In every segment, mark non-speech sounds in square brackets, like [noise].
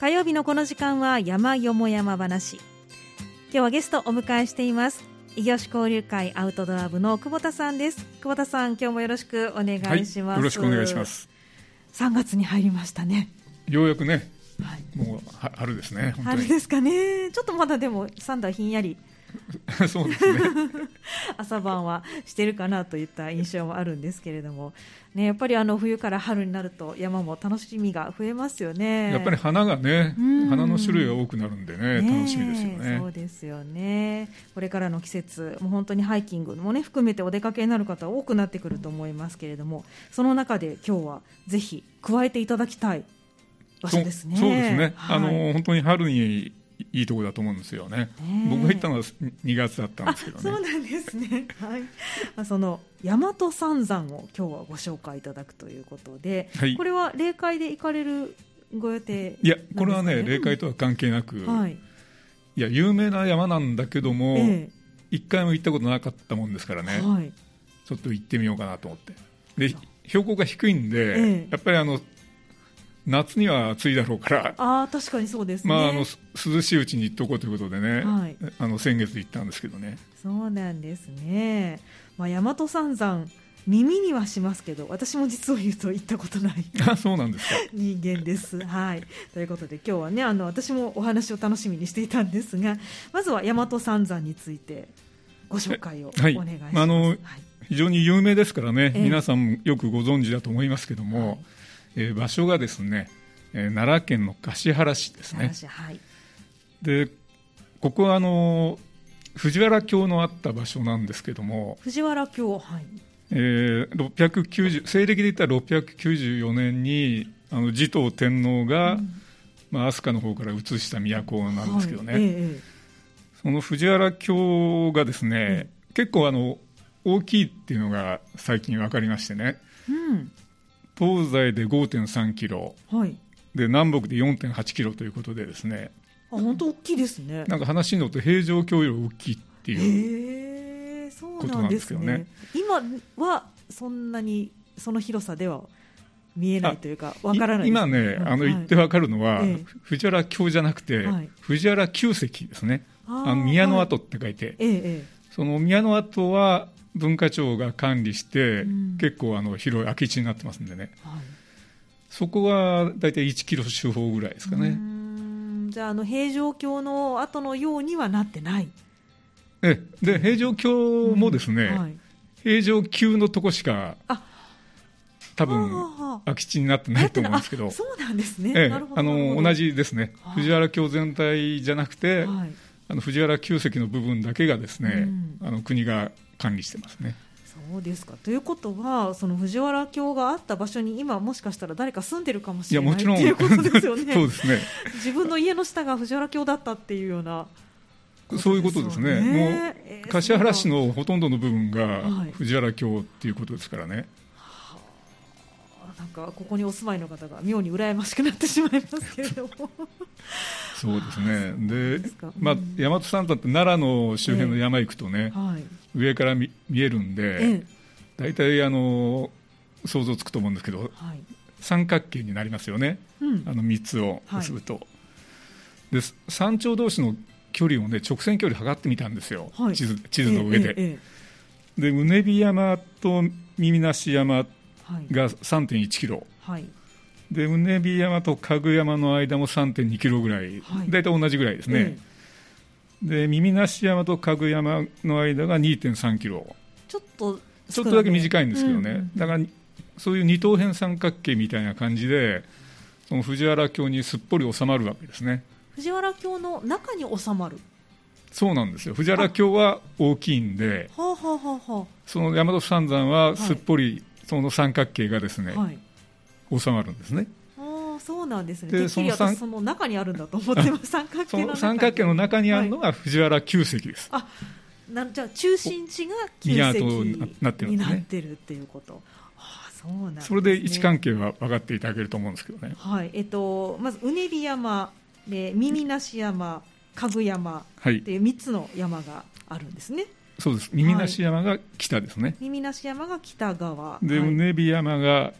火曜日のこの時間は山よも山話。今日はゲストお迎えしています。異業種交流会アウトドア部の久保田さんです。久保田さん今日もよろしくお願いします、はい、よろしくお願いします。3月に入りましたね。ようやくね、はい、もう春ですね春ですかね。ちょっとまだでも三段ひんやり [laughs] そうですね。[laughs] 朝晩はしてるかなといった印象もあるんですけれども、ね、やっぱりあの冬から春になると山も楽しみが増えますよね。やっぱり花がね、花の種類が多くなるんでね、楽しみですよね。そうですよね。これからの季節もう本当にハイキングもね含めてお出かけになる方多くなってくると思いますけれどもその中で今日はぜひ加えていただきたい場所ですね。そうですね、はい、あの本当に春にいいところだと思うんですよね。僕が行ったのは2月だったんですけどね。そうなんですね。はい。その大和三山を今日はご紹介いただくということで、はい、これは霊界で行かれるご予定、ね、いやこれはね霊界とは関係なく、はい、いや有名な山なんだけども、一、え回も行ったことなかったもんですからね、はい、ちょっと行ってみようかなと思って。で標高が低いんで、え、やっぱりあの夏には暑いだろうから。あ確かにそうです、ね、まあ、あの涼しいうちに行っとこうということでね、はい、あの先月行ったんですけどね。そうなんですね、まあ、大和三山耳にはしますけど私も実を言うと行ったことない。[laughs] あそうなんですか。[laughs] 人間です。はい、ということで今日はねあの私もお話を楽しみにしていたんですがまずは大和三山についてご紹介をお願いします。はい、あの、はい、非常に有名ですからね、えー、皆さんよくご存知だと思いますけども、はいえー、場所がですね、えー、奈良県の橿原市ですね。はい、でここはあの藤原京のあった場所なんですけども藤原京はい、えー、690西暦で言ったら694年にあの持統天皇が、うん、まあ、飛鳥の方から移した都なんですけどね、はい。えー、その藤原京がですね、うん、結構あの大きいっていうのが最近分かりましてね、うん、東西で5.3キロ、はい、で南北で4.8キロということでですね。あ本当大きいですね。なんか話に乗って平城京より大きいっていうことなんですけどね、ね、今はそんなにその広さでは見えないというかわからない、ね、今ね、あの言ってわかるのは、藤原京じゃなくて、はい、藤原旧跡ですね。あの宮の跡って書いて、はい、その宮の跡は文化庁が管理して、うん、結構あの広い空き地になってますんでね、はい、そこは大体1キロ四方ぐらいですかね。じゃああの平城京の後のようにはなってない。えで平城京もですね、うん。はい、平城宮のとこしか多分空き地になってないと思うんですけど。そうなんですね、ええ、あの同じですね。藤原京全体じゃなくて、はい、あの藤原旧跡の部分だけがですね、うん、あの国が管理してますね。そうですか。ということは、その藤原京があった場所に今、もしかしたら誰か住んでるかもしれないいやもちろん。いうことですよね。[laughs] そうですね。自分の家の下が藤原京だったっていうような、ね、そういうことですね、もう橿原市のほとんどの部分が藤原京っていうことですからね。なんかここにお住まいの方が妙に羨ましくなってしまいますけれどもそうですね。でまあ、大和山山って奈良の周辺の山行くとね、えーはい、上から見えるんで、大体あの想像つくと思うんですけど、はい、三角形になりますよね、うん、あの3つを結ぶと、はい、で山頂同士の距離をね直線距離測ってみたんですよ、地図地図の上で、えーえー、でうねび山と耳なし山が3.1キロ、はい、でうねび山とかぐ山の間も3.2キロぐらい、はい、大体同じぐらいですね、えで耳なし山とかぐ山の間が2.3キロ。ちょっとちょっとだけ短いんですけどね、うん、だからそういう二等辺三角形みたいな感じでその藤原京にすっぽり収まるわけですね。藤原京の中に収まる。そうなんですよ。藤原京は大きいんで、はあはあはあ、その大和三山はすっぽりその三角形がですね、はい、収まるんですね。あそうなんですね。でそのその中にあるんだと思ってます。[laughs] 三角形の三角形の中にあるのが藤原旧跡です。はい、あ、なじゃあ中心地が旧跡になってる、ね、なってるっていうこと。あそうなん、ね、それで位置関係は分かっていただけると思うんですけどね。はい。えっとまずうねり山で耳なし山、かぐ山っていう三つの山があるんですね。そうです耳なし山が北ですね、はい、耳なし山が北側で、はい、うねび山が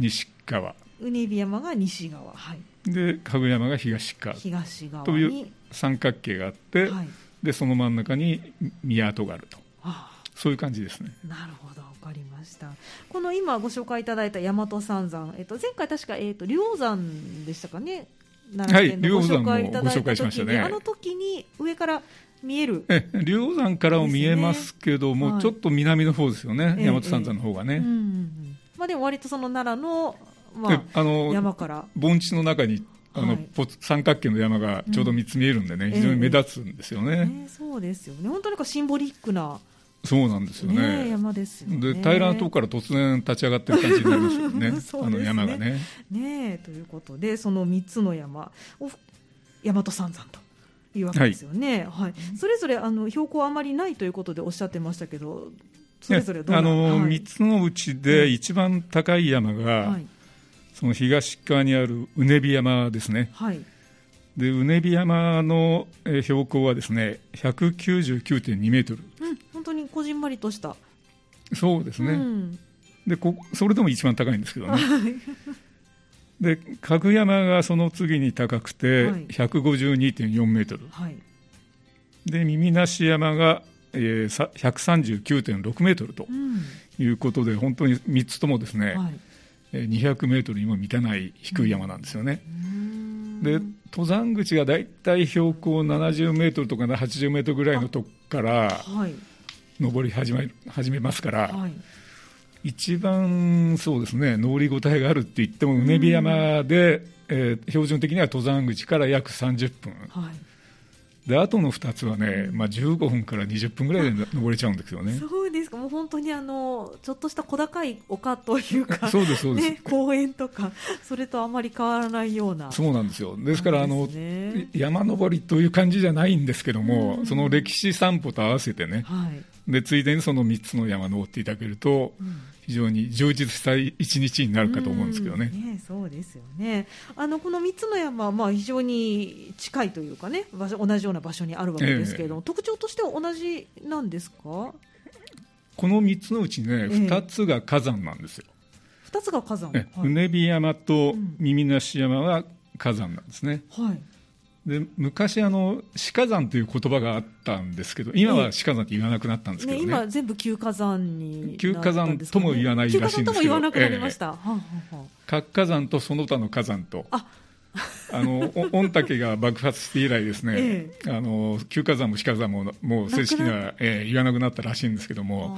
西側。うねび山が西側。はい。で家具山が東側。東側という三角形があって、はい、でその真ん中に宮戸があると、はあ、そういう感じですね。なるほど。わかりました。この今ご紹介いただいた大和三山、えっと、前回確か、えっと、竜王山でしたかね。はい、竜王山もご紹介しましたね。あの時に上から見える。え竜王山からも見えますけども、ね、ちょっと南の方ですよね、大和三山の方がね。ええ。うんうん、まあ、でも割とその奈良の,、まあ、あの山から盆地の中にあの、はい、三角形の山がちょうど3つ見えるんでね、うん、非常に目立つんですよね。えー、そうですよね本当にシンボリックなそうなんですよね。ね山ですよね。で平らなとこから突然立ち上がってる感じになりますよね。[laughs] ねあの山がね。ねということでその3つの山を大和三山と。いうわけですよね、はい、はい、それぞれあの標高あまりないということでおっしゃってましたけど、それぞれどあの、はい、3つのうちで一番高い山が、はい、その東側にあるうねび山ですね。はい。でうねび山の標高はですね199.2メートル、うん、本当にこじんまりとした。そうですね、うん、でこそれでも一番高いんですけどね。[laughs] で家具山がその次に高くて152.4メートル、はい、で耳なし山が、えー、139.6メートルということで、うん、本当に3つともですね、はい、200メートルにも満たない低い山なんですよね。で登山口がだいたい標高70メートルとか80メートルぐらいのとこから、はい、登り始め始めますから、はい。一番そうですね乗り応えがあるって言っても、うねび山で、えー、標準的には登山口から約30分、はい、であとの2つはね、まあ、15分から20分ぐらいで登れちゃうんですよね。そうです。かもう本当にあのちょっとした小高い丘というか [laughs] そうですそうです、ね、公園とかそれとあまり変わらないようなそうなんですよ。ですからあの、ね、山登りという感じじゃないんですけども、その歴史散歩と合わせてね、はい、でついでにその3つの山登っていただけると、うん非常に充実した一日になるかと思うんですけどね。ねそうですよね。あのこの3つの山、まあ、非常に近いというかね場所同じような場所にあるわけですけれども、えー、特徴としては同じなんですか？この3つのうちね、えー、2つが火山なんですよ。2つが火山、うねび山と耳なし山は火山なんですね。はいで昔あの、鹿山という言葉があったんですけど、今は鹿山って言わなくなったんですけどね、ね今、全部旧火山に、旧火山とも言わないらしいんですけど、旧火山とも言わなくなりました、活火山とその他の火山と。あ。あの御嶽が爆発して以来ですね、ええ、あの旧火山も鹿山ももう正式には、えー、言わなくなったらしいんですけども。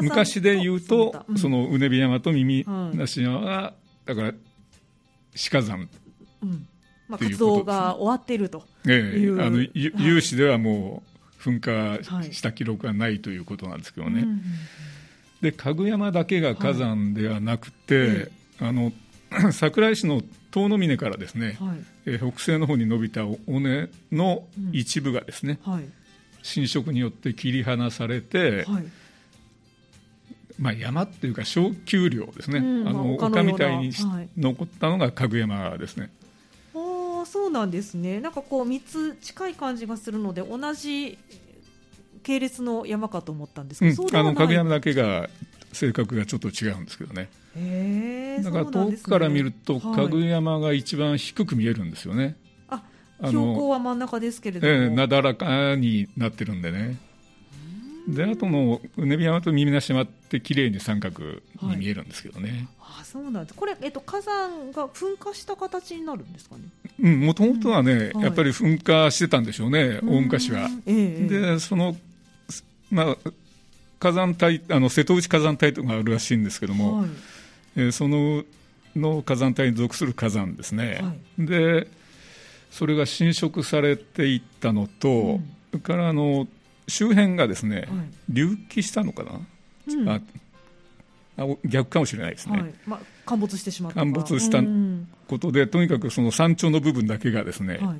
昔で言うと、うん、そのうねび山と耳なし山は、だから鹿山、うんまあ、活動が終わっているという、ええ、あの有志ではもう噴火した記録がないということなんですけどね、はい、で家具山だけが火山ではなくて、はい、あの [clears throat] 桜井市の遠野峰からですね、はい、え北西の方に伸びた尾根の一部がですね、うんはい、浸食によって切り離されて、はい、まあ、山っていうか小丘陵ですね、うん、あの丘みたいに残ったのが家具山ですね。そうなんですね。なんかこう3つ近い感じがするので同じ系列の山かと思ったんですけど、うん、あの影山だけが性格がちょっと違うんですけどね。だから遠くから見ると、かぐ山が一番低く見えるんですよね、あ標高は真ん中ですけれども、えー、なだらかになってるんでねであとのうねび山と耳なし山って綺麗に三角に見えるんですけどね、はい、あそうなんですこれ、えっと、火山が噴火した形になるんですかね？もともとはね、うん、やっぱり噴火してたんでしょうね、大昔は。えー、でその、まあ、火山帯あの瀬戸内火山帯とかあるらしいんですけども、はい、えー、そのの火山帯に属する火山ですね、はい、でそれが侵食されていったのと、うん、それからあの周辺がですね、はい、隆起したのかな、うん、あ逆かもしれないですね、はいまあ、陥没してしまった陥没したことで、とにかくその山頂の部分だけがですね、はい、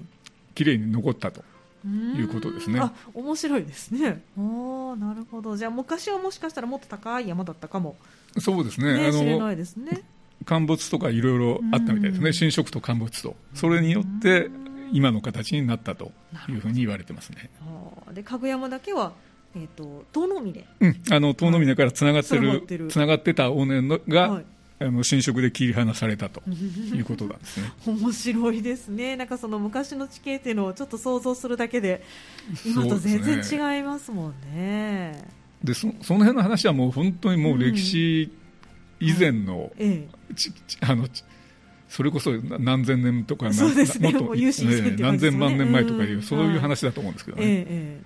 綺麗に残ったということですね。あ面白いですね。あなるほど。じゃあ昔はもしかしたらもっと高い山だったかも。そうですね。ねあのね。陥没とかいろいろあったみたいですね。侵食と陥没と。それによって今の形になったというふうに言われてますね。で、かぐ山だけはえーと、遠野峰、うん、あの遠野峰からつながってるつながってた尾根のが、はい、あの侵食で切り離されたということなんですね。[laughs] 面白いですね、なんかその昔の地形っていうのをちょっと想像するだけで、今と全然違いますもんね。で、そその辺の話はもう本当にもう歴史以前の、うん。ええ、あのそれこそ何千年とか、そうですね、もっと、ね、何千万年前とかいう、うん、そういう話だと思うんですけどね。ええ、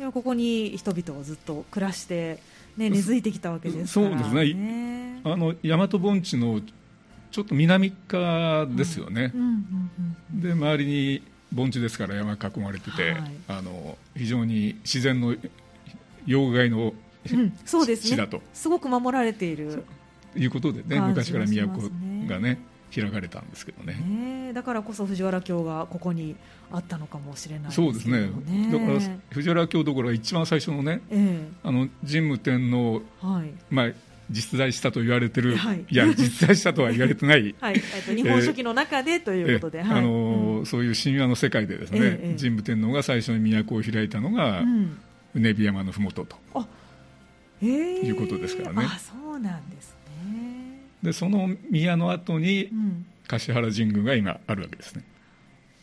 でもここに人々はずっと暮らして、ね、根付いてきたわけですそうですね、あの大和盆地のちょっと南側ですよね、で周りに盆地ですから山囲まれてて、はい、あの非常に自然の要害の、うん、そうですね。すごく守られている。いうことでね昔から都がね開かれたんですけどね、ね、だからこそ藤原京がここにあったのかもしれない、ね、そうですね。だから藤原京どころが一番最初のね、えー、あの神武天皇、はい。まあ、実在したと言われてる、はい、いや実在したとは言われてない、[laughs] はい、えっと日本書紀の中でということで、あの、うん、そういう神話の世界でですね、えー、神武天皇が最初に都を開いたのが、うん、うねび山の麓と、え。ー、いうことですからね。あそうなんですでその宮の後に橿原神宮が今あるわけですね、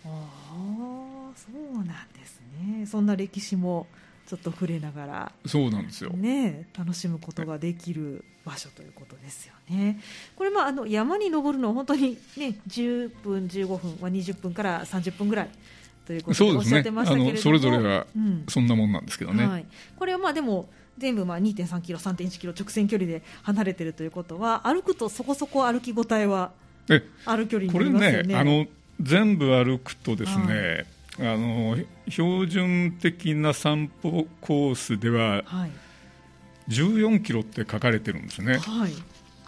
うん、ああそうなんですね。そんな歴史もちょっと触れながら。そうなんですよ、ね、楽しむことができる場所ということですよね。これ、まあ、あの山に登るのは本当に、ね、10分、15分、まあ、20分から30分ぐらいということでおっしゃってましたけれども、ね、それぞれはそんなもんなんですけどね。うんはい、これはまあでも全部まあ2.3キロ、3.1キロ直線距離で離れているということは歩くとそこそこ歩き応えはある距離になりますよね。これねあの全部歩くとですね、はい、あの標準的な散歩コースでは14キロって書かれてるんですね。はい、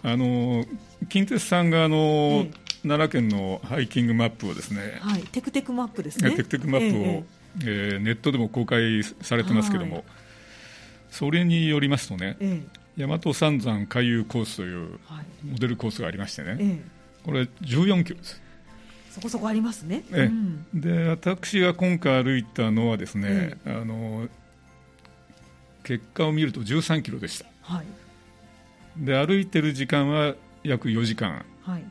あの近鉄さんがあの、ええ奈良県のハイキングマップをですね、はい、テクテクマップですね。テクテクマップを、えええー、ネットでも公開されてますけども、はい、それによりますとね、ええ、大和三山回遊コースというモデルコースがありましてね、え、これ14キロです。そこそこありますね。で私が今回歩いたのはですね、あの結果を見ると13キロでした。はい、で歩いてる時間は約4時間。はい、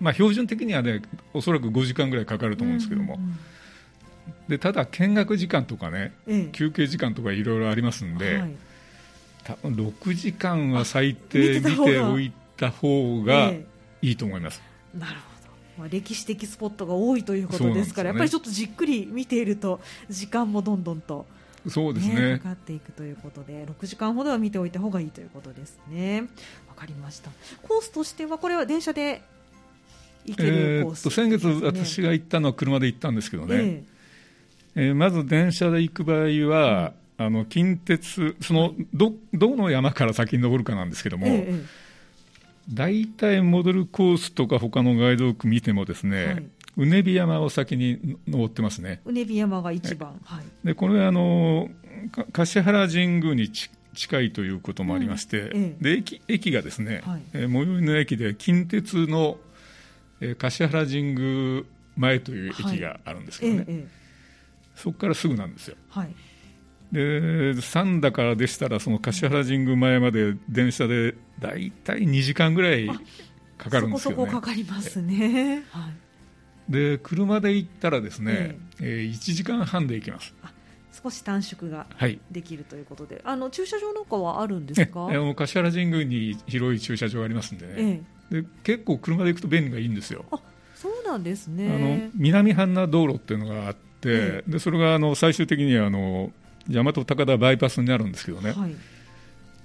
まあ標準的にはねおそらく5時間ぐらいかかると思うんですけども。うんうんうんでただ見学時間とかね、ええ、休憩時間とかいろいろありますんで、はい、多分6時間は最低見ておいた方がいいと思います。え、なるほど。まあ、歴史的スポットが多いということですから、ね、やっぱりちょっとじっくり見ていると時間もどんどんと、そうですね、かかっていくということで6時間ほどは見ておいた方がいいということですね。わかりました。コースとしてはこれは電車で行けるコース、ね、先月私が行ったのは車で行ったんですけどね、ええー、まず電車で行く場合は、あの近鉄そのどどの山から先に登るかなんですけども、ええ、大体モデルコースとか他のガイドブック見てもですね、はい、うねび山を先に登ってますね。うねび山が一番、はい、でこれはあの橿原神宮に近いということもありまして、うん。ええ、で駅駅がですね、はい、えー、最寄りの駅で近鉄の、えー、橿原神宮前という駅があるんですけどね、はいえそこからすぐなんですよ。はい、で三田からでしたらその橿原神宮前まで電車で大体2時間ぐらいかかるんですよね。そこそこかかりますね、はい、で車で行ったらですね、えー、えー、1時間半で行きます。少し短縮ができるということで、はい、あの駐車場なんかはあるんですか？あの橿原神宮に広い駐車場がありますんでね、ええ、で結構車で行くと便利がいいんですよ。あそうなんですね。あの南半那道路っていうのがあって、でそれがあの最終的にはあの大和高田バイパスになるんですけどね、はい、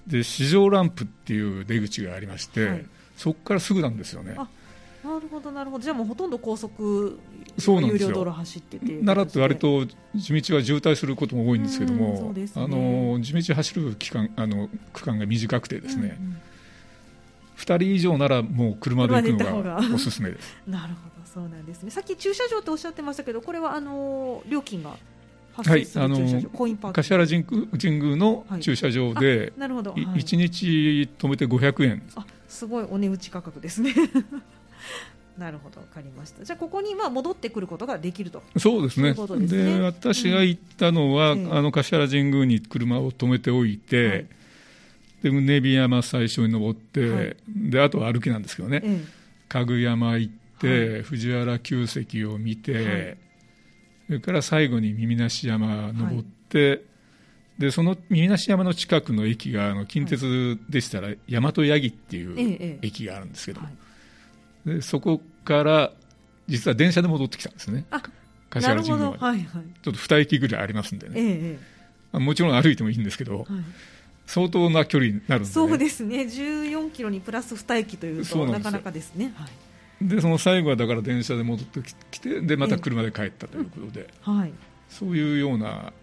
で四条ランプっていう出口がありまして、はい、そこからすぐなんですよね。なるほどなるほど。じゃあもうほとんど高速有料道路走ってて奈良って割と地道は渋滞することも多いんですけども、ね、あの地道走る期間あの区間が短くてですね、うんうん、2人以上ならもう車で行くのがおすすめです。[laughs] なるほどそうなんですね。さっき駐車場っておっしゃってましたけどこれはあの料金がはい、あの橿原神宮神宮の駐車場で、はい、なるほど、はい、1日止めて500円。あすごいお値打ち価格ですね。[laughs] なるほど、分かりました。じゃあ、ここにまあ戻ってくることができると。そうですね、で、ね、私が行ったのは、うん、あの橿原神宮に車を止めておいて、はい、でうねび山最初に登って、はい、であとは歩きなんですけどね、ええ、家具山行って、はい、藤原旧跡を見て、はい、それから最後に耳なし山登って、でその耳なし山の近くの駅があの近鉄でしたら、大和八木っていう駅があるんですけども、でそこから実は電車で戻ってきたんですね。柏原神宮まで、はいはい、ちょっと2駅ぐらいありますんでね、ええ、もちろん歩いてもいいんですけど、はい、相当な距離になるんで、ね、そうですね。14キロにプラス2駅というとなかなかですね、はい、でその最後はだから電車で戻ってきてでまた車で帰ったということで、えうん、はい、そういうような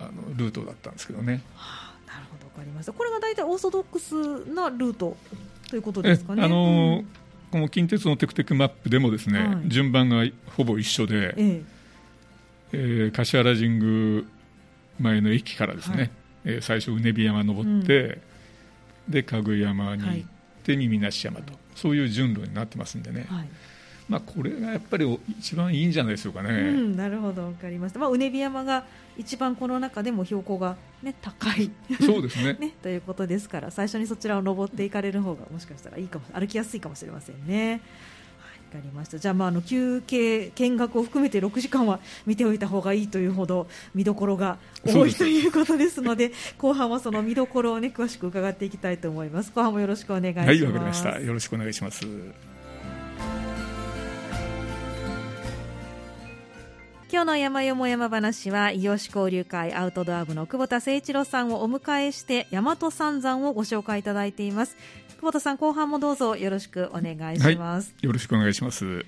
あのルートだったんですけどね、はあ、なるほど分かりました。これが大体オーソドックスなルートということですかね？あの、うん、この近鉄のテクテクマップでもですね、はい、順番がほぼ一緒で、ええ。えー、柏原神宮前の駅からですね、はい、えー、最初、うねび山登って、うん、でかぐ山に行って耳なし山と、そういう順路になってますんでね、はい、まあ、これがやっぱり一番いいんじゃないでしょうかね。うん、なるほど分かりました、まあ、うねび山が一番この中でも標高が、ね、高い。そうですね。[laughs] ねということですから最初にそちらを登っていかれる方がもしかしたらいいかも歩きやすいかもしれませんね。かりました。じゃあまああの休憩見学を含めて6時間は見ておいた方がいいというほど見どころが多いということですので後半はその見どころをね詳しく伺っていきたいと思います。後半もよろしくお願いします。はいわかりました。よろしくお願いします今日の山よも山話は伊予市交流会アウトドア部の久保田誠一郎さんをお迎えして大和三山をご紹介いただいています久保田さん後半もどうぞよろしくお願いします、はい、よろしくお願いします。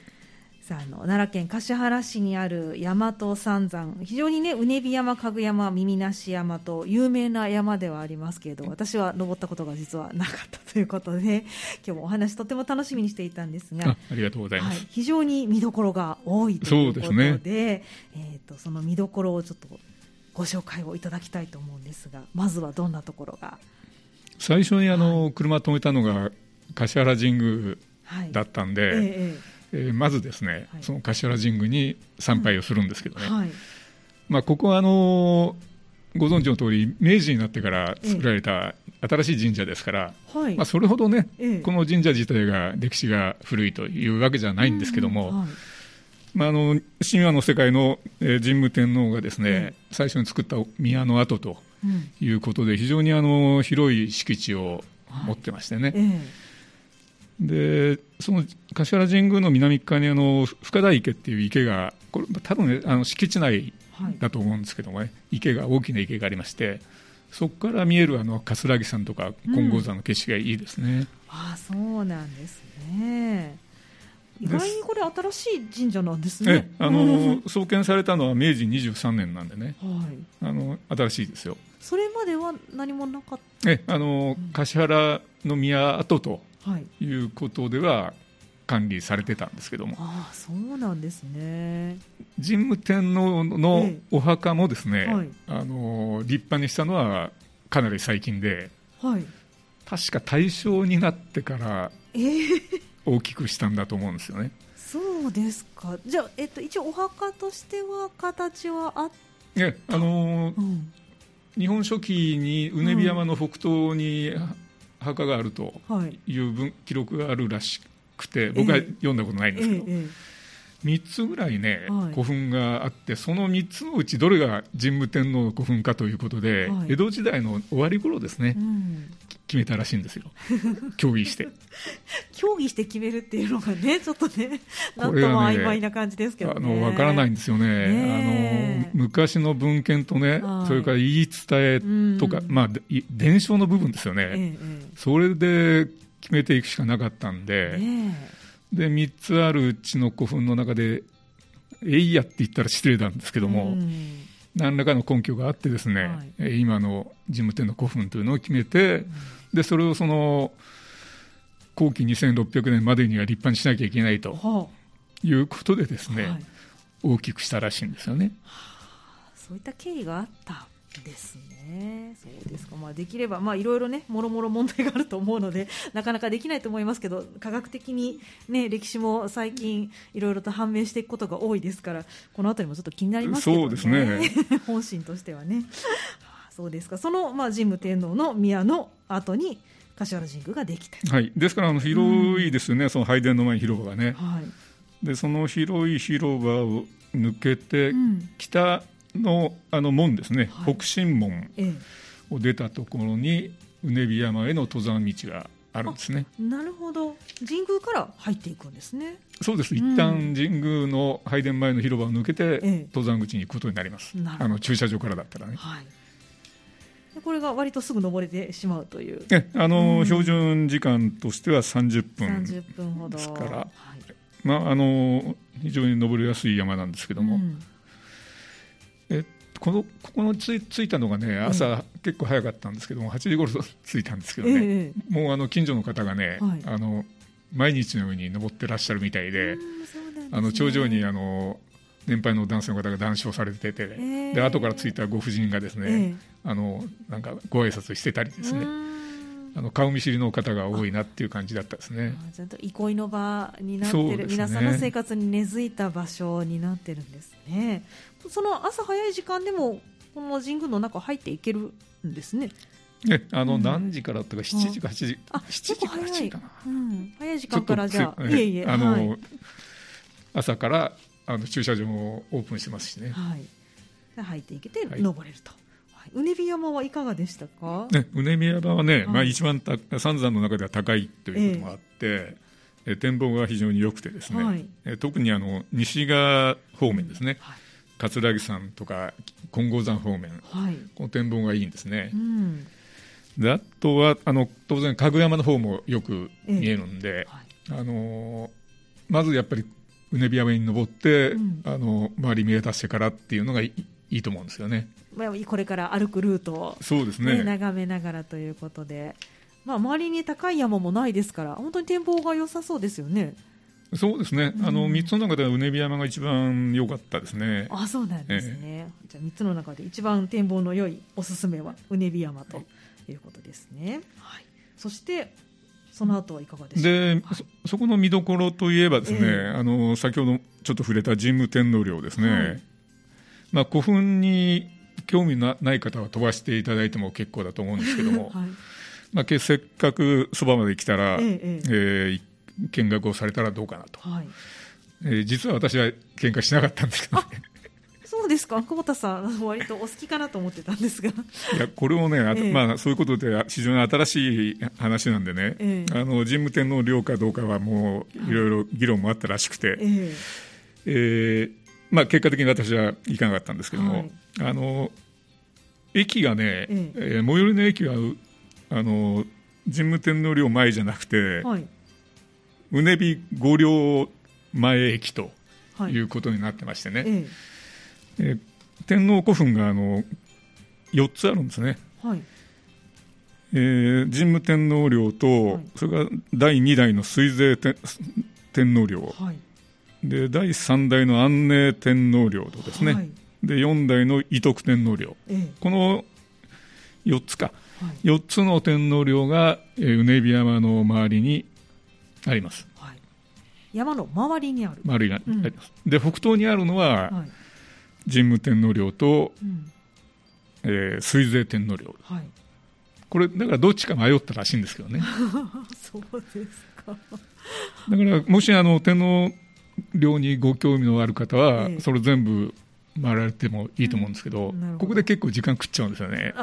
さあの奈良県橿原市にある大和三山。非常にねうねび山かぐ山耳なし山と有名な山ではありますけれど私は登ったことが実はなかったということで今日もお話とても楽しみにしていたんですがありがとうございます、はい、非常に見どころが多いということでね、えーと、とその見どころをちょっとご紹介をいただきたいと思うんですがまずはどんなところが最初にあの、はい、車止めたのが橿原神宮だったんで、はい、えー、えー、まずですね、はい、その橿原神宮に参拝をするんですけどね、うん、まあ、ここはあのご存知の通り明治になってから作られた新しい神社ですから、えまあ、それほどね、この神社自体が歴史が古いというわけじゃないんですけども、うんまあ、あの神話の世界の、えー、神武天皇がですね、最初に作った宮の跡ということで、非常にあの広い敷地を持ってましてね、はいでその柏原神宮の南側にあの深田池っていう池がこれ多分ねあの敷地内だと思うんですけどもね、はい、池が大きな池がありましてそこから見えるあの葛城山とか金剛山の景色がいいですね、うん、あそうなんですね意外にこれ新しい神社なんですね。あの創建されたのは明治23年なんでね、はい、あの新しいですよ。それまでは何もなかった？えあの、橿原の宮跡とい。うことでは管理されてたんですけども、ああそうなんですね。神武天皇のお墓もですね、えはい、あの立派にしたのはかなり最近で、はい、確か大正になってから大きくしたんだと思うんですよね。えー、そうですか。じゃあ、えっと、一応お墓としては形はあって。あのーうん、日本書紀にうねび山の北東に墓があるとい。う分、記録があるらしくて僕は読んだことないんですけど、3つぐらいね、古墳があってその3つのうちどれが神武天皇の古墳かということで、江戸時代の終わり頃ですね、決めたらしいんですよ、[laughs] 協議して。協議して決めるっていうのがね、ちょっとね、なんとも曖昧な感じですけど、ね、あの分からないんですよね、ねあの昔の文献とね、はい、それから言い伝えとか、まあ、伝承の部分ですよね、ええ、それで決めていくしかなかったんで、で3つあるうちの古墳の中で、えいやって言ったら失礼なんですけども。何らかの根拠があってですね、はい、今の事務店の古墳というのを決めて、うん、でそれをその後期2600年までには立派にしなきゃいけないということでですね、はい、大きくしたらしいんですよね。はあ、そういった経緯があったですね、そうですか、まあ、できれば、まあ、いろいろね、もろもろ問題があると思うので、[laughs] なかなかできないと思いますけど、科学的に、ね、歴史も最近、いろいろと判明していくことが多いですから、このあたりもちょっと気になりますけどね、そうですね。[laughs] 本心としてはね。[laughs] そうですか。その、まあ、神武天皇の宮の後に柏原神宮ができた、はい、ですからあの広いですよね、うん、その拝殿の前に広場がね、はい、でその広い広場を抜けて、うん、北のあの門ですね、はい、北進門を出たところに、うねび山への登山道があるんですね。なるほど、神宮から入っていくんですね。そうです。一旦神宮の拝殿前の広場を抜けて、登山口に行くことになります。あの駐車場からだったらね。はい。これが割とすぐ登れてしまうという。え、あの、うん、標準時間としては30分。30分ほど。ですから、はい、まああの非常に登りやすい山なんですけども。うこのここのつい着いたのがね朝、うん、結構早かったんですけども8時頃着いたんですけどね、えー、もうあの近所の方がね、はい、あの毎日のように登ってらっしゃるみたいで、ね、あの頂上にあの年配の男性の方が談笑されてて、えー、で後から着いたご婦人がですね、えー、あのなんかご挨拶してたりですね。あの顔見知りの方が多いなっていう感じだったですね。ちゃんと憩いの場になってる、ね、皆さんの生活に根付いた場所になってるんですね。その朝早い時間でもこの神宮の中入っていけるんですね。ね、あの、何時からとか7時か8時、あ7時か8時かな、うん、早い時間からじゃあ、いえいえあの、はい、朝からあの駐車場もオープンしてますしね。はい。入っていけて登れると。はい、うねび山はいかがでしたか？ね、うねび山はね、はい、まあ一番た三山の中では高いということもあって。えー、展望が非常に良くてですね、はい、え特にあの西側方面ですね、はい、桂木山とか金剛山方面、はい、この展望がいいんですね。うん。であとはあの当然、かぐ山の方もよく見えるんで、えはい、あのまずやっぱりうねび山に登って、うん、あの周り見渡してからっていうのがいいいと思うんですよね。これから歩くルートを、そうですね、眺めながらということで、まあ、周りに高い山もないですから本当に展望が良さそうですよね。そうですね、うん、あの3つの中ではうねび山が一番良かったですね。あそうなんですね、えー、じゃあ3つの中で一番展望の良いおすすめはうねび山と。はいいうことですね。はい、そしてその後はいかがですか？で、はい、そそこの見どころといえばですね、えー、あの先ほどちょっと触れた神武天皇陵ですね、はい、まあ、古墳に興味のない方は飛ばしていただいても結構だと思うんですけども、[laughs] はい、まあ、せっかくそばまで来たら、えー、えー、見学をされたらどうかなと、はい。えー、実は私は喧嘩しなかったんですけどね。そうですか。久保田さん割とお好きかなと思ってたんですが。[laughs] いやこれもね、えまあ、そういうことで非常に新しい話なんでね、えあの神武天皇陵かどうかはもうい。ろいろ議論もあったらしくて、ええ。ー、まあ、結果的に私は行かなかったんですけども、はい、あの駅がね、ええ。えー、最寄りの駅はあの神武天皇陵前じゃなくて、はい、うねび御陵前駅とい。うことになってましてね、ええ。ー、天皇古墳があの4つあるんですね。はい。えー、神武天皇陵と、はい、それから第2代の水税天皇陵、はい、で第3代の安寧天皇陵とですね、はい、で4代の伊徳天皇陵、ええ、この4つか、はい、4つの天皇陵が、えー、うねび山の周りにあります。はい、山の周りにある。周りがあります、うん、で北東にあるのは、はい。神武天皇陵と、うん、えー、水税天皇陵、はい、これだからどっちか迷ったらしいんですけどね。[laughs] そうですか。だからもしあの天皇陵にご興味のある方は、ええ、それ全部回られてもいいと思うんですけど、うん、ここで結構時間食っちゃうんですよね。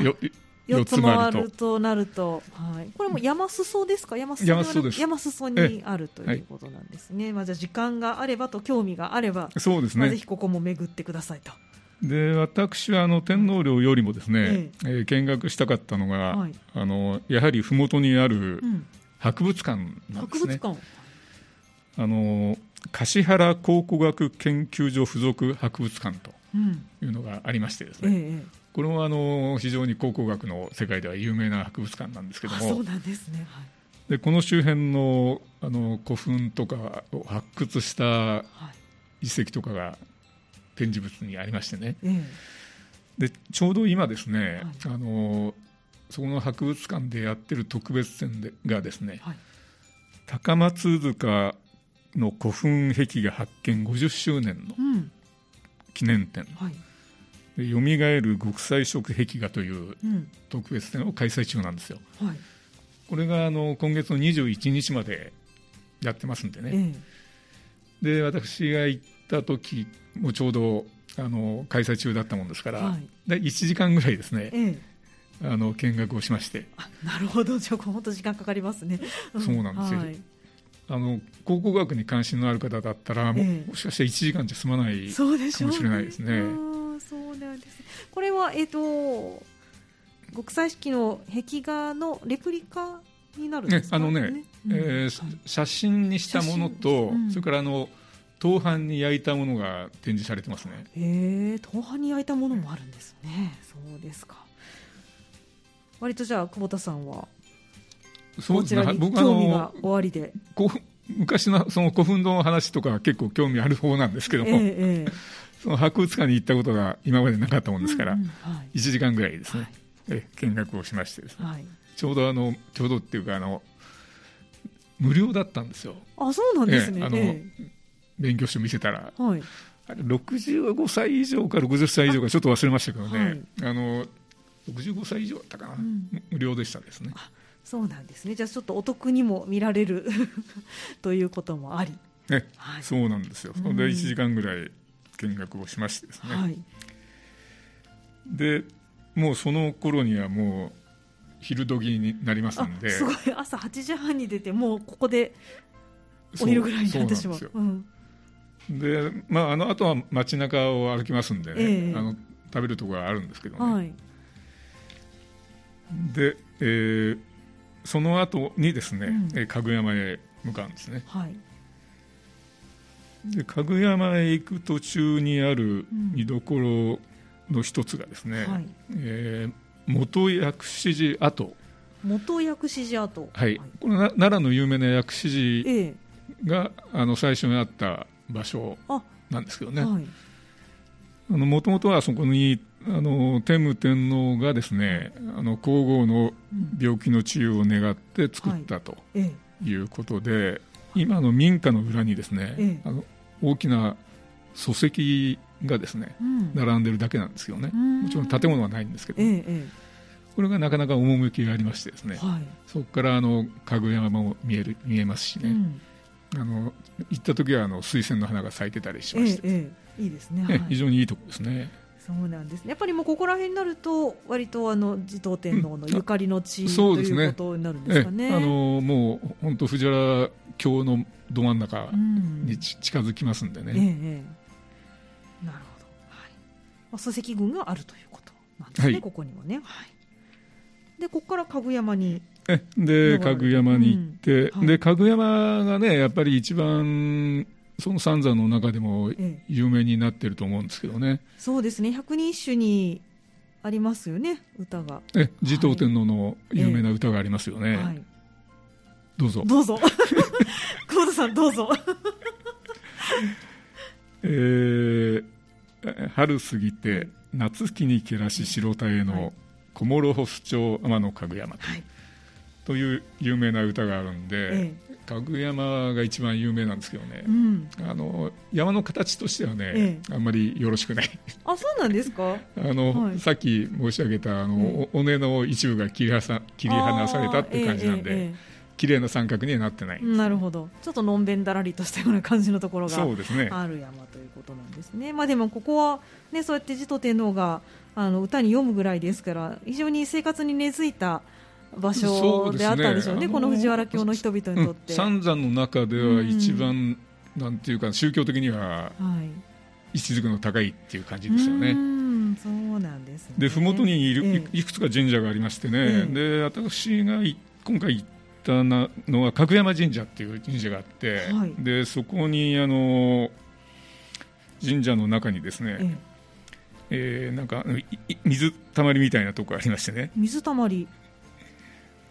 4つ回ると。なると、はい、これも山裾ですか？山裾山裾です。山裾にあるということなんですね、はい、まあ、じゃあ時間があればと興味があればそうですね、まあ、ぜひここも巡ってくださいと。で私はあの天皇陵よりもですね、ええ。えー、見学したかったのが、はい、あのやはり麓にある博物館なんですね。博物館。あの橿原考古学研究所附属博物館というのがありましてですね、うんえこれもあの非常に考古学の世界では有名な博物館なんですけども。そうなんですね、はい、でこの周辺のあの古墳とかを発掘した遺跡とかが展示物にありましてね、でちょうど今ですね、はい、あのそこの博物館でやってる特別展でがですね、はい、高松塚の古墳壁画発見50周年の記念展、うんはい。よみがえる極彩色壁画という特別展を開催中なんですよ。はい、これがあの今月の21日までやってますんでね。えー、で私が行った時もちょうどあの開催中だったもんですから、はい、で1時間ぐらいですね、ええ、あの見学をしまして。なるほど。じゃあ本当時間かかりますね。そうなんですよ、はい、あの考古学に関心のある方だったら、ええ、もしかしたら1時間じゃ済まないかもしれないですね。そうなんですこれは、えーと、国際式の壁画のレプリカになるんですか、ね、あのね、ねうん、えー、写真にしたものと、うん、それからあの陶板に焼いたものが展示されてますね。へえ、陶板に焼いたものもあるんですね。そうですか。割とじゃあ久保田さんはそうですね。僕興味が終わりで。昔のその古墳の話とか結構興味ある方なんですけども、えーえー、その博物館に行ったことが今までなかったもんですから、うんうんはい、1時間ぐらいですね、はい、え見学をしましてですね、はい、ちょうどあのちょうどっていうかあの無料だったんですよ。あそうなんですね。あの、えー、勉強書見せたら、はい、65歳以上か60歳以上かちょっと忘れましたけどね、あの65歳以上だったかな、うん、無料でしたですね。そうなんですね。じゃあちょっとお得にも見られる [laughs] ということもあり。ね、はい、そうなんですよ。それで1時間ぐらい見学をしましてですね。はい、で、もうその頃にはもう昼時になりますんで。すごい朝8時半に出てもうここでお昼ぐらいになってしまう。うで、まああの後は街中を歩きますんでね、えー、あの食べるところがあるんですけどね。はい、で、えー、その後にですね、うん、家具山へ向かうんですね。はい、で家具山へ行く途中にある見どころの一つがですね、うんはい、えー、元薬師寺跡。元薬師寺跡。はい、これ奈良の有名な薬師寺が、え。え、あの最初にあった場所なんですけどねもともとはそこにあの天武天皇がですねあの皇后の病気の治癒を願って作ったということで、はい今の民家の裏にですね、あの大きな礎石がですね、うん、並んでるだけなんですけどね、もちろん建物はないんですけど、これがなかなか趣がありましてですね、はい、そこからあの家具山も見える見えますしね、うん、あの行った時はあの水仙の花が咲いてたりしまして、いいですね、はい、非常にいいところですね。そうなんですね。やっぱりもうここら辺になると割とあの持統天皇のゆかりの地、うん、ということになるんですかね。あのもう本当藤原京のど真ん中に近づきますんでね。うんええ、なるほど。はい。まあ、礎石群があるということなんですね。はい、ここにもね。はい。でここから家具山に。え [laughs] で家具山に行って、うんはい、で家具山がねやっぱり一番その三山の中でも有名になってると思うんですけどね、そうですね。百人一首にありますよね歌が。え持統天皇の有名な歌がありますよね、はい、どうぞ。どうぞ。[laughs] 久保田さんどうぞ。[laughs] えー、春過ぎて夏木にけらし白田への小諸保守町天の家具山と、はい、という有名な歌があるんで、ええ。家具山が一番有名なんですけどね、うん、あの山の形としてはね、ええ、あんまりよろしくない。あそうなんですか？あの、はい、さっき申し上げたあの、尾根の一部が切りはさ切り離されたっていう感じなんで、え綺麗な三角にはなってない。なるほど。ちょっとのんべんだらりとしたような感じのところがある山ということなんですね、まあ、でもここは、ね、そうやって持統天皇があの歌に読むぐらいですから非常に生活に根付いた場所であったんでしょうね、うね。この藤原京の人々にとって。三山の中では一番、うん、なんていうか宗教的には、位置づくの高いっていう感じですよね。そうなんです、ね、で麓にいる、ええ、いくつか神社がありましてね、え、で私が今回行ったのは角山神社っていう神社があって、はい、でそこにあの神社の中にですね、ええ。ー、なんか水たまりみたいなところありましてね。水たまり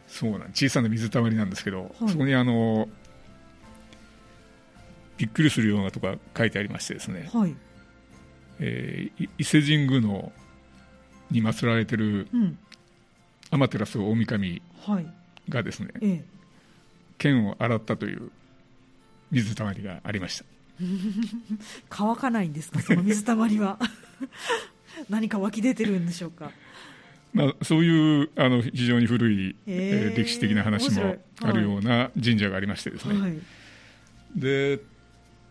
そうなん小さな水たまりなんですけど、はい、そこにあのびっくりするようなとか書いてありましてですね、はい。えー、伊勢神宮のに祀られてる天照大神がですね、はいええ、剣を洗ったという水たまりがありました。[laughs] 乾かないんですかその水たまりは。[laughs] 何か湧き出てるんでしょうか。まあ、そういうあの非常に古い、えー、歴史的な話もあるような神社がありましてですね、はい、で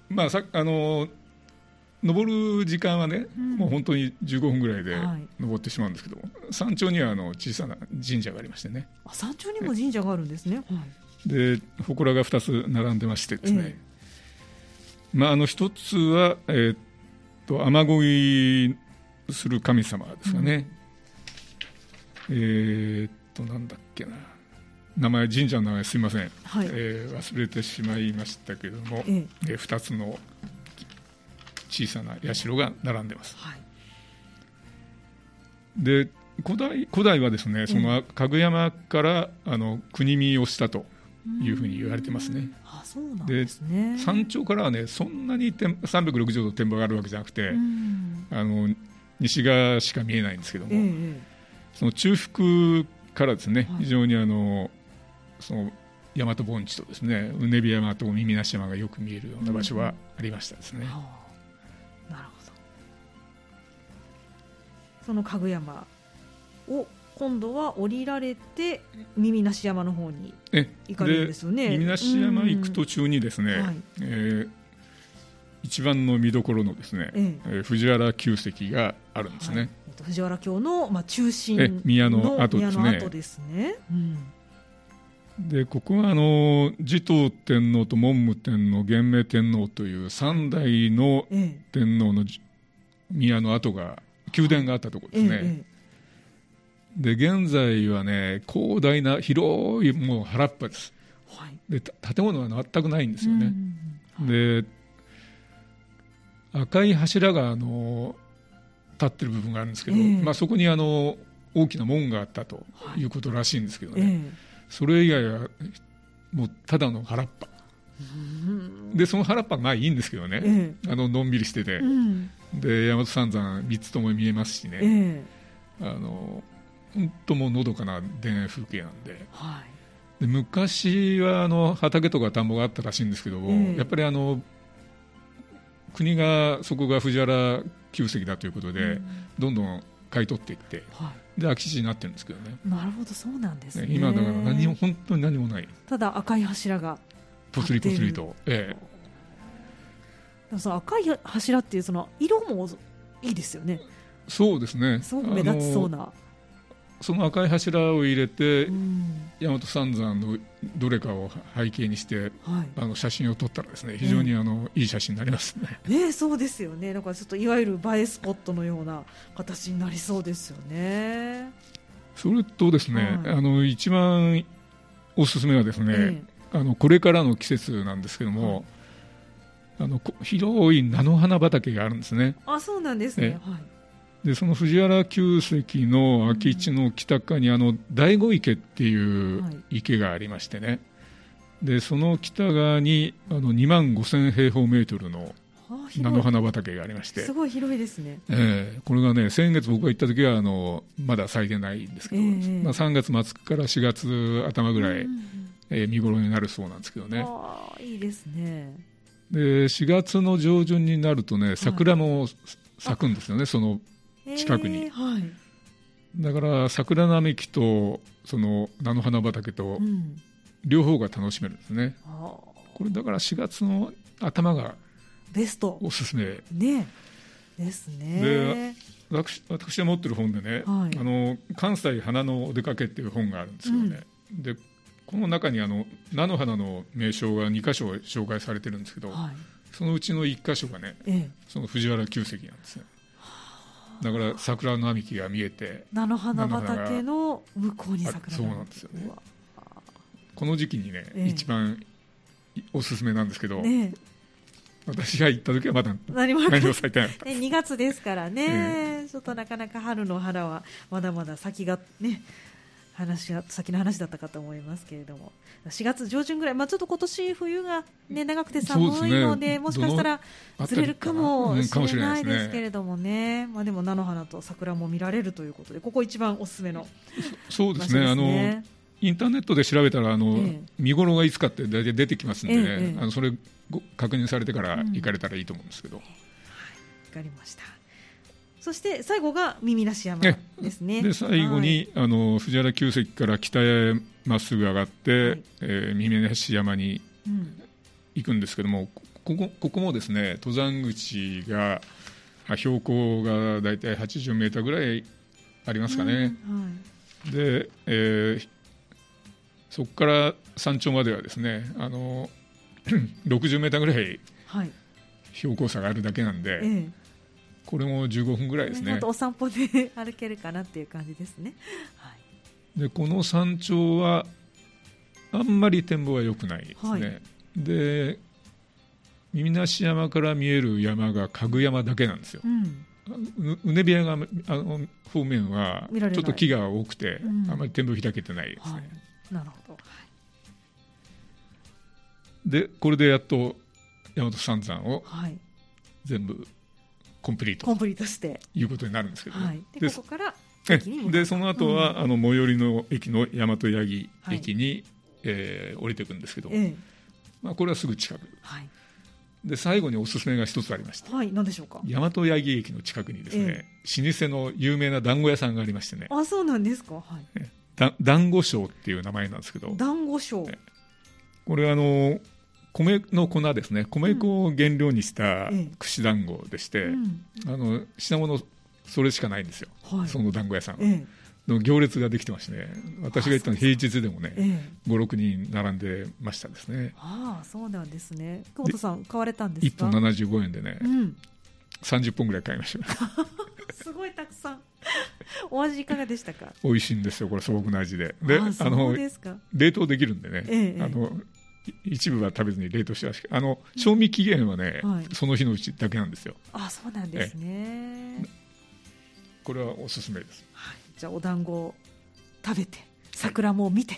まあ、さあの登る時間はね、うん、もう本当に15分ぐらいで登ってしまうんですけど、はい、山頂にはあの小さな神社がありましてね。あ山頂にも神社があるんですね、はい、で祠が2つ並んでましてですね、えー、まあ、あの一つは、えー、っと雨乞いする神様ですかね、うん、えー、っとなんだっけな。名前神社の名前すみません、はい、えー、忘れてしまいましたけれども、ええ。えー、2つの小さな社が並んでます。はい、で古代古代はですねそのかぐ山からあの国見をしたというふうに言われてますね。あそうなんですね。山頂からはねそんなに360度展望があるわけじゃなくて、あの西側しか見えないんですけども、えその中腹からですね、はい、非常にあのその大和盆地とですねうねび山と耳なし山がよく見えるような場所はありましたですね。うんなるほど。その家具山を今度は降りられて耳なし山の方に行かれるんですよね。耳なし山行く途中にですね、はい、えー、一番の見どころのですね、ええ。ー、藤原旧跡があるんですね、はい、藤原京の、まあ、中心宮の跡ですね。ですね、うん。でここはあの持統天皇と文武天皇元明天皇という三代の天皇の宮の跡が宮殿があったところですね、で現在はね広大な広いもう原っぱです、はい、で建物は全くないんですよね、で赤い柱があの立ってる部分があるんですけど、えー、まあ、そこにあの大きな門があったとい。うことらしいんですけどね、えーそれ以外はもうただの原っぱ。でその原っぱまあいいんですけどね、ええ、あののんびりしてて、うん、で大和三山3つとも見えますしね、え、あの本当もうのどかな田園風景なんで。はい、で昔はあの畑とか田んぼがあったらしいんですけども、やっぱりあの国がそこが藤原旧跡だということで、うん、どんどん買い取っていって、はい、で空き地になってるんですけどね。なるほどそうなんですね。今だから何も本当に何もない。ただ赤い柱がぽつりぽつりとええ。その赤い柱っていうその色もいいですよね。そうですね。すごく目立ちそうなその赤い柱を入れて、大和三山のどれかを背景にして、はい、あの写真を撮ったらですね非常にあの、いい写真になりますね。ねそうですよね。だからちょっといわゆる映えスポットのような形になりそうですよね。それとですね、はい、あの一番おすすめはですね、ええ、あのこれからの季節なんですけども、はい、あの広い菜の花畑があるんですね。あそうなんですね。はいでその藤原旧跡の空き地の北側にあの醍醐池っていう池がありましてね、でその北側にあの2万5000平方メートルの菜の花畑がありまして。すごい広いですね、えー、これがね先月僕が行った時はあのまだ咲いてないんですけど、えー、まあ、3月末から4月頭ぐらい、うん、えー、見頃になるそうなんですけどね。あいいですね。で4月の上旬になるとね桜も咲くんですよね、はい、その近くに、はい、だから桜並木とその菜の花畑と両方が楽しめるんですね、うん、これだから4月の頭がベスト。おすすめ。ね。ですね。で私私が持ってる本でね、はい、あの関西花のお出かけっていう本があるんですけどね、うん、でこの中にあの菜の花の名称が2箇所紹介されてるんですけど、はい、そのうちの1箇所がね、ええ、その藤原旧跡なんですねだから桜の並木が見えて菜の花畑の向こうに桜そうなんですよね。この時期にね、ええ、一番おすすめなんですけど、ね、私が行った時はまだ何も咲いてないね、2月ですからね、え、ちょっとなかなか春の花はまだまだ先がね話が先の話だったかと思いますけれども。4月上旬ぐらい、まあ、ちょっと今年冬が、ね、長くて寒いので、ね、もしかしたらずれるかもしれないですけれどもね、まあ、でも菜の花と桜も見られるということでここ一番おすすめのそうですね。あのインターネットで調べたらあの、ええ、見頃がいつかって大体出てきますんで、ね、え、あのそれ確認されてから行かれたらいいと思うんですけど。うん、はい、わかりましたそして最後が耳なし山ですね。で最後に、はい、あの藤原旧跡から北へまっすぐ上がって、はい、えー、耳なし山に行くんですけども、ここここもですね登山口が標高がだいたい80メーターぐらいありますかね。うんはい、で、えー、そこから山頂まではですねあの [clears throat] 60メーターぐらい。標高差があるだけなんで、ええ、これも15分ぐらいですね。お散歩で歩けるかなっていう感じですね。はい、でこの山頂はあんまり展望は良くないですね。はい、で耳なし山から見える山が家具山だけなんですよ。うんうねび屋があの方面はちょっと木が多くて、うん、あまり展望開けてないですね。はい、なるほど、でこれでやっと大和三山を全部コンプリートコンプリートして。いうことになるんですけど、ね、はい、でここからでその後は、うん、あの最寄りの駅の大和八木駅に、はい、えー、降りていくんですけど、ええ、まあ、これはすぐ近く、はい、で最後におすすめが一つありまして、はい、何でしょうか？大和八木駅の近くにですね、ええ、老舗の有名な団子屋さんがありましてね。あそうなんですか、はい、だ団子商っていう名前なんですけど。団子商。これあの米の粉ですね。米粉を原料にした串団子でして、うん、あの品物それしかないんですよ、はい、その団子屋さんは。ええ。の行列ができてましてね、私が行ったの平日でもね、ええ、5、6人並んでましたですね。ああ、そうなんですね。久保田さん、買われたんですか ?1 本75円でね、うん、30本ぐらい買いました。[laughs] すごいたくさん。[laughs] お味いかがでしたか？美味しいんですよ、これ素朴な味で。で、あの、冷凍できるんでね、え、あの、一部は食べずに冷凍してしあの賞味期限はね、はい、その日のうちだけなんですよ。あ、そうなんですね。これはおすすめです。はいじゃあお団子を食べて桜も見て、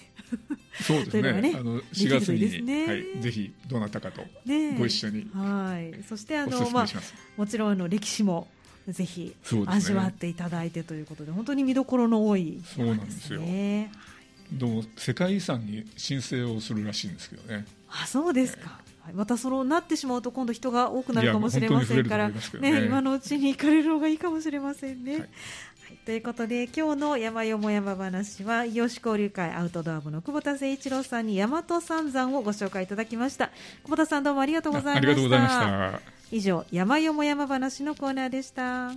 そうですね。[laughs] ねあの4月に、ね、はい、ぜひどなたかとご一緒に、はい。そしてあのまあもちろんあの歴史もぜひ味わっていただいてということで、でね、本当に見どころの多い、そうなんですよ。どうも世界遺産に申請をするらしいんですけどね。あ、そうですか。えー、またそのなってしまうと今度人が多くなるかもしれませんから、ね、ね、今のうちに行かれる方がいいかもしれませんね。はい。ということで今日の山よも山話は伊予交流会アウトドア部の久保田誠一郎さんに大和三山をご紹介いただきました。久保田さんどうもありがとうございました。以上山よも山話のコーナーでした